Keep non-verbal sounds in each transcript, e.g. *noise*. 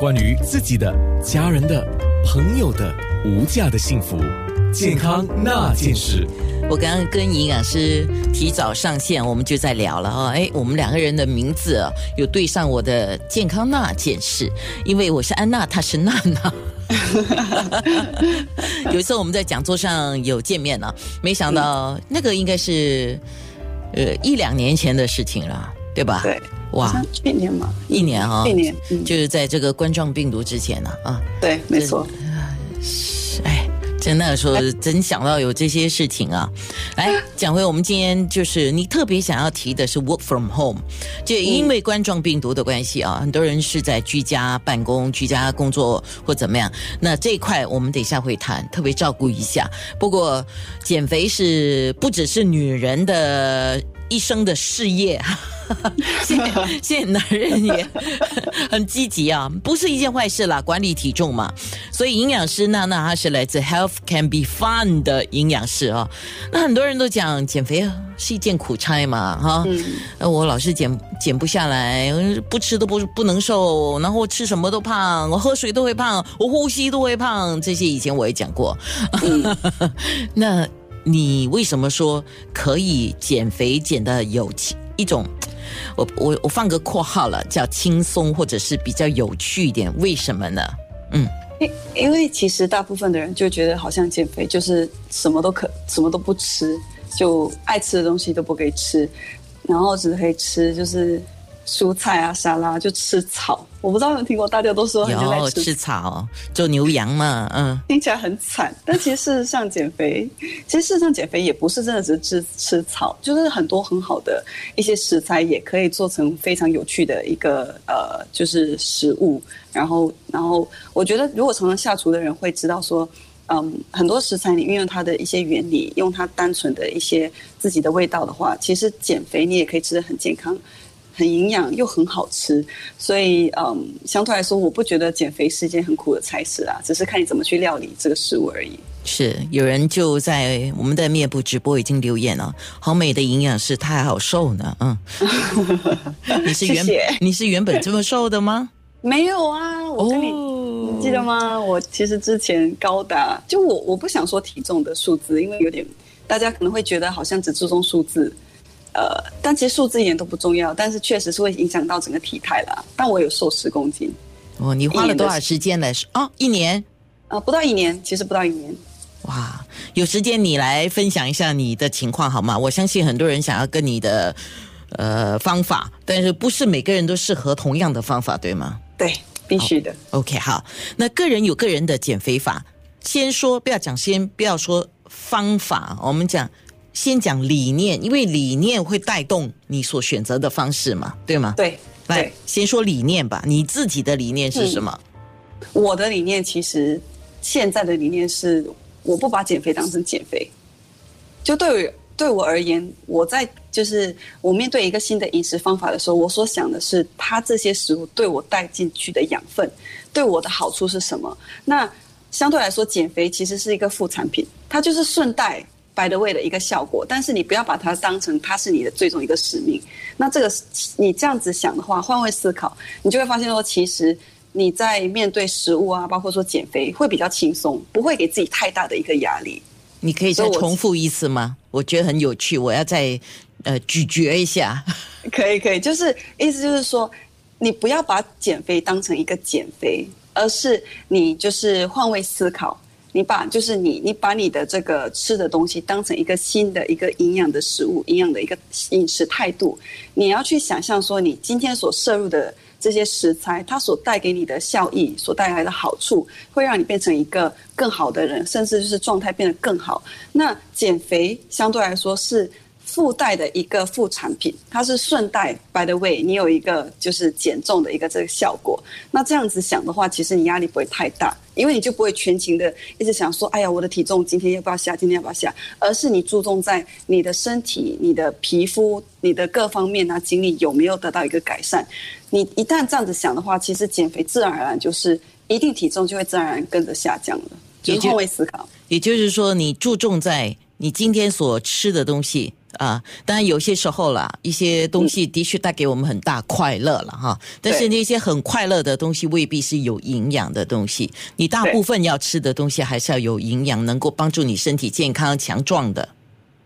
关于自己的、家人的、朋友的无价的幸福，健康那件事。我刚刚跟营养师提早上线，我们就在聊了啊。哎，我们两个人的名字啊，有对上我的健康那件事，因为我是安娜，她是娜娜。*laughs* 有一次我们在讲座上有见面了，没想到那个应该是呃一两年前的事情了，对吧？对，哇，去年嘛，一年啊，去年，嗯，就是在这个冠状病毒之前呢啊。对，没错。哎。真的说，真想到有这些事情啊！来讲回我们今天，就是你特别想要提的是 work from home，就因为冠状病毒的关系啊，很多人是在居家办公、居家工作或怎么样。那这一块我们等一下会谈，特别照顾一下。不过减肥是不只是女人的一生的事业。现现在男人也 *laughs* 很积极啊，不是一件坏事啦，管理体重嘛。所以营养师娜娜她是来自 Health Can Be Fun 的营养师啊。那很多人都讲减肥是一件苦差嘛，哈。那我老是减减不下来，不吃都不不能瘦，然后吃什么都胖，我喝水都会胖，我呼吸都会胖。这些以前我也讲过。*laughs* 那你为什么说可以减肥减的有一种？我我我放个括号了，叫轻松或者是比较有趣一点，为什么呢？嗯，因因为其实大部分的人就觉得好像减肥就是什么都可什么都不吃，就爱吃的东西都不可以吃，然后只可以吃就是。蔬菜啊，沙拉就吃草，我不知道有听过，大家都说有吃草，就牛羊嘛，嗯，听起来很惨，但其实事实上减肥，其实事实上减肥也不是真的只是吃吃草，就是很多很好的一些食材也可以做成非常有趣的一个呃，就是食物。然后，然后我觉得如果常常下厨的人会知道说，嗯，很多食材你运用它的一些原理，用它单纯的一些自己的味道的话，其实减肥你也可以吃的很健康。很营养又很好吃，所以嗯，相对来说，我不觉得减肥是一件很苦的差事啊，只是看你怎么去料理这个食物而已。是有人就在我们的面部直播已经留言了，好美的营养师，他还好瘦呢，嗯。*laughs* 你是原你是原本这么瘦的吗？*laughs* 没有啊，我跟你你记得吗？我其实之前高达，就我我不想说体重的数字，因为有点大家可能会觉得好像只注重数字。呃，但其实数字一点都不重要，但是确实是会影响到整个体态啦。但我有瘦十公斤，哦，你花了多少时间来？哦，一年？呃，不到一年，其实不到一年。哇，有时间你来分享一下你的情况好吗？我相信很多人想要跟你的呃方法，但是不是每个人都适合同样的方法，对吗？对，必须的。OK，好，那个人有个人的减肥法，先说不要讲，先不要说方法，我们讲。先讲理念，因为理念会带动你所选择的方式嘛，对吗？对，来先说理念吧。你自己的理念是什么？我的理念其实现在的理念是，我不把减肥当成减肥。就对对我而言，我在就是我面对一个新的饮食方法的时候，我所想的是，它这些食物对我带进去的养分，对我的好处是什么？那相对来说，减肥其实是一个副产品，它就是顺带。By the way 的一个效果，但是你不要把它当成它是你的最终一个使命。那这个你这样子想的话，换位思考，你就会发现说，其实你在面对食物啊，包括说减肥，会比较轻松，不会给自己太大的一个压力。你可以再重复一次吗？我觉得很有趣，我要再呃咀嚼一下。*laughs* 可以，可以，就是意思就是说，你不要把减肥当成一个减肥，而是你就是换位思考。你把就是你，你把你的这个吃的东西当成一个新的一个营养的食物，营养的一个饮食态度。你要去想象说，你今天所摄入的这些食材，它所带给你的效益，所带来的好处，会让你变成一个更好的人，甚至就是状态变得更好。那减肥相对来说是。附带的一个副产品，它是顺带。By the way，你有一个就是减重的一个这个效果。那这样子想的话，其实你压力不会太大，因为你就不会全情的一直想说，哎呀，我的体重今天要不要下？今天要不要下？而是你注重在你的身体、你的皮肤、你的各方面啊，精力有没有得到一个改善？你一旦这样子想的话，其实减肥自然而然就是一定体重就会自然而然跟着下降了。换位思考，也就是说，你注重在你今天所吃的东西。啊，当然有些时候啦，一些东西的确带给我们很大快乐了哈。但是那些很快乐的东西未必是有营养的东西。你大部分要吃的东西还是要有营养，能够帮助你身体健康强壮的，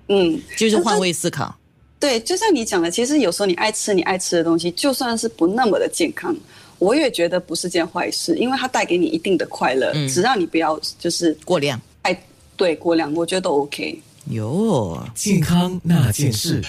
嗯，就是换位思考。对，就像你讲的，其实有时候你爱吃你爱吃的东西，就算是不那么的健康，我也觉得不是件坏事，因为它带给你一定的快乐，嗯只要你不要就是过量哎对过量，我觉得都 OK。哟。健康那件事。